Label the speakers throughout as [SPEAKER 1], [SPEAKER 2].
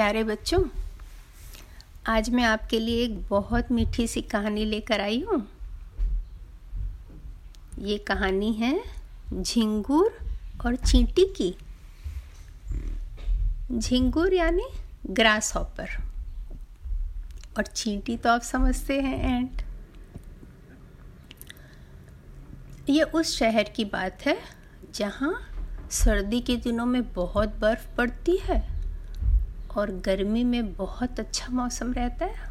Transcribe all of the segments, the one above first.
[SPEAKER 1] प्यारे बच्चों, आज मैं आपके लिए एक बहुत मीठी सी कहानी लेकर आई हूँ। ये कहानी है झिंगूर और चींटी की। झिंगूर यानी ग्रास हॉपर और चींटी तो आप समझते हैं, एंट। ये उस शहर की बात है जहाँ सर्दी के दिनों में बहुत बर्फ़ पड़ती है। और गर्मी में बहुत अच्छा मौसम रहता है।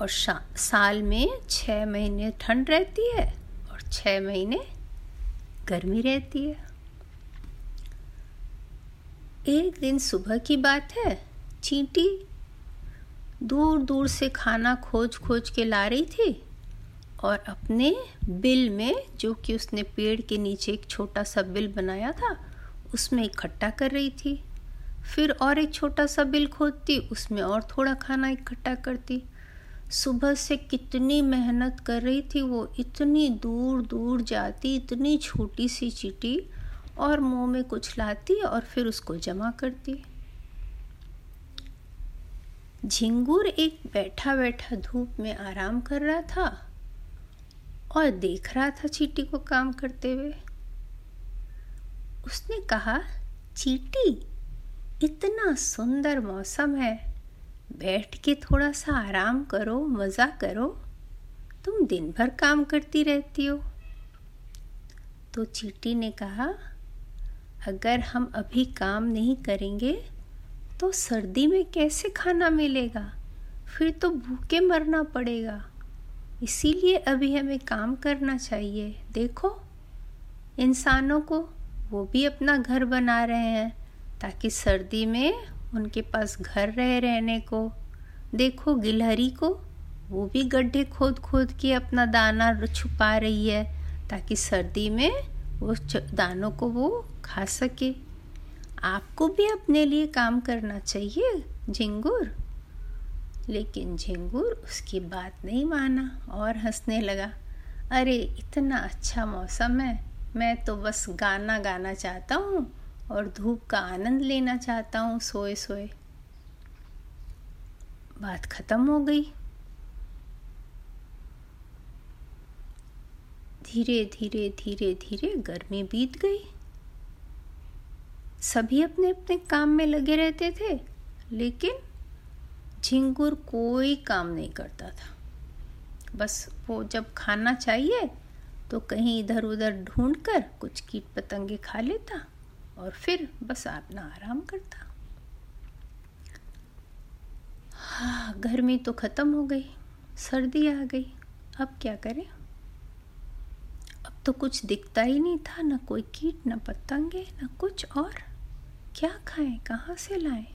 [SPEAKER 1] और साल में छः महीने ठंड रहती है और छः महीने गर्मी रहती है। एक दिन सुबह की बात है, चींटी दूर दूर से खाना खोज खोज के ला रही थी और अपने बिल में जो कि उसने पेड़ के नीचे एक छोटा सा बिल बनाया था उसमें इकट्ठा कर रही थी। फिर और एक छोटा सा बिल खोदती, उसमें और थोड़ा खाना इकट्ठा करती। सुबह से कितनी मेहनत कर रही थी वो, इतनी दूर दूर जाती, इतनी छोटी सी चीटी, और मुँह में कुछ लाती और फिर उसको जमा करती। झिंगूर एक बैठा बैठा धूप में आराम कर रहा था और देख रहा था चीटी को काम करते हुए। उसने कहा, चीटी, इतना सुंदर मौसम है। बैठ के थोड़ा सा आराम करो, मज़ा करो। तुम दिन भर काम करती रहती हो। तो चीटी ने कहा, अगर हम अभी काम नहीं करेंगे तो सर्दी में कैसे खाना मिलेगा? फिर तो भूखे मरना पड़ेगा। इसीलिए अभी हमें काम करना चाहिए। देखो, इंसानों को वो भी अपना घर बना रहे हैं, ताकि सर्दी में उनके पास घर रहे रहने को। देखो गिलहरी को, वो भी गड्ढे खोद खोद के अपना दाना छुपा रही है, ताकि सर्दी में वो दानों को वो खा सके। आपको भी अपने लिए काम करना चाहिए, झिंगुर। लेकिन झिंगुर उसकी बात नहीं माना और हंसने लगा। अरे, इतना अच्छा मौसम है। मैं तो बस गाना गाना चाहता हूँ और धूप का आनंद लेना चाहता हूँ सोए सोए। बात खत्म हो गई। धीरे धीरे धीरे धीरे गर्मी बीत गई। सभी अपने अपने काम में लगे रहते थे, लेकिन झिंगुर कोई काम नहीं करता था। बस वो जब खाना चाहिए तो कहीं इधर उधर ढूंढ कर कुछ कीट पतंगे खा लेता और फिर बस अपना आराम करता। हाँ गर्मी तो ख़त्म हो गई, सर्दी आ गई, अब क्या करें? अब तो कुछ दिखता ही नहीं था, ना कोई कीट, ना पतंगे, ना कुछ और। क्या खाएँ, कहाँ से लाएँ?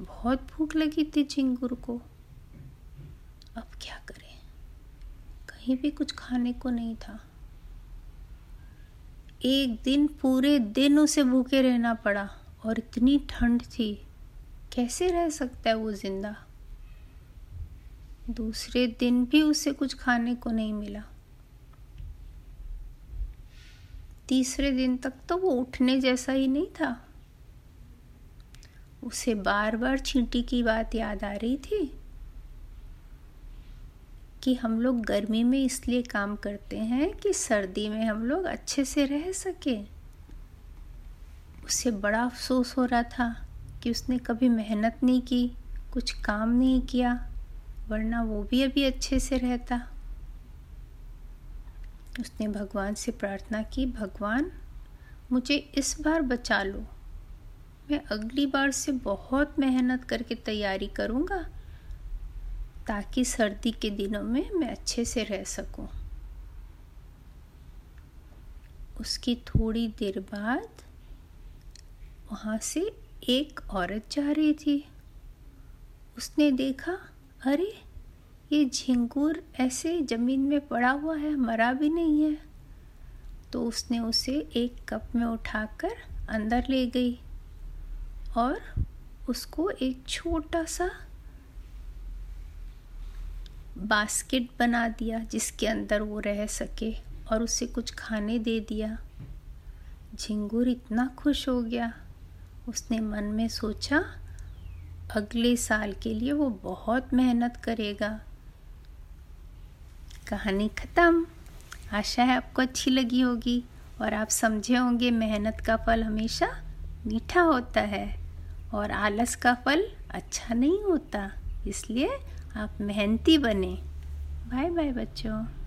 [SPEAKER 1] बहुत भूख लगी थी चिंगुर को। अब क्या करें? कहीं भी कुछ खाने को नहीं था। एक दिन पूरे दिन उसे भूखे रहना पड़ा और इतनी ठंड थी। कैसे रह सकता है वो ज़िंदा? दूसरे दिन भी उसे कुछ खाने को नहीं मिला। तीसरे दिन तक तो वो उठने जैसा ही नहीं था। उसे बार बार चींटी की बात याद आ रही थी। कि हम लोग गर्मी में इसलिए काम करते हैं कि सर्दी में हम लोग अच्छे से रह सके। उसे बड़ा अफसोस हो रहा था कि उसने कभी मेहनत नहीं की, कुछ काम नहीं किया, वरना वो भी अभी अच्छे से रहता। उसने भगवान से प्रार्थना की, भगवान, मुझे इस बार बचा लो। मैं अगली बार से बहुत मेहनत करके तैयारी करूँगा। ताकि सर्दी के दिनों में मैं अच्छे से रह सकूँ। उसकी थोड़ी देर बाद वहाँ से एक औरत जा रही थी उसने देखा, अरे, ये झिंगूर ऐसे ज़मीन में पड़ा हुआ है, मरा भी नहीं है तो उसने उसे एक कप में उठाकर अंदर ले गई और उसको एक छोटा सा बास्केट बना दिया जिसके अंदर वो रह सके और उसे कुछ खाने दे दिया। झिंगुर इतना खुश हो गया। उसने मन में सोचा, अगले साल के लिए वो बहुत मेहनत करेगा। कहानी ख़त्म। आशा है आपको अच्छी लगी होगी और आप समझे होंगे मेहनत का फल हमेशा मीठा होता है और आलस का फल अच्छा नहीं होता, इसलिए आप मेहनती बने। बाय बाय बच्चों।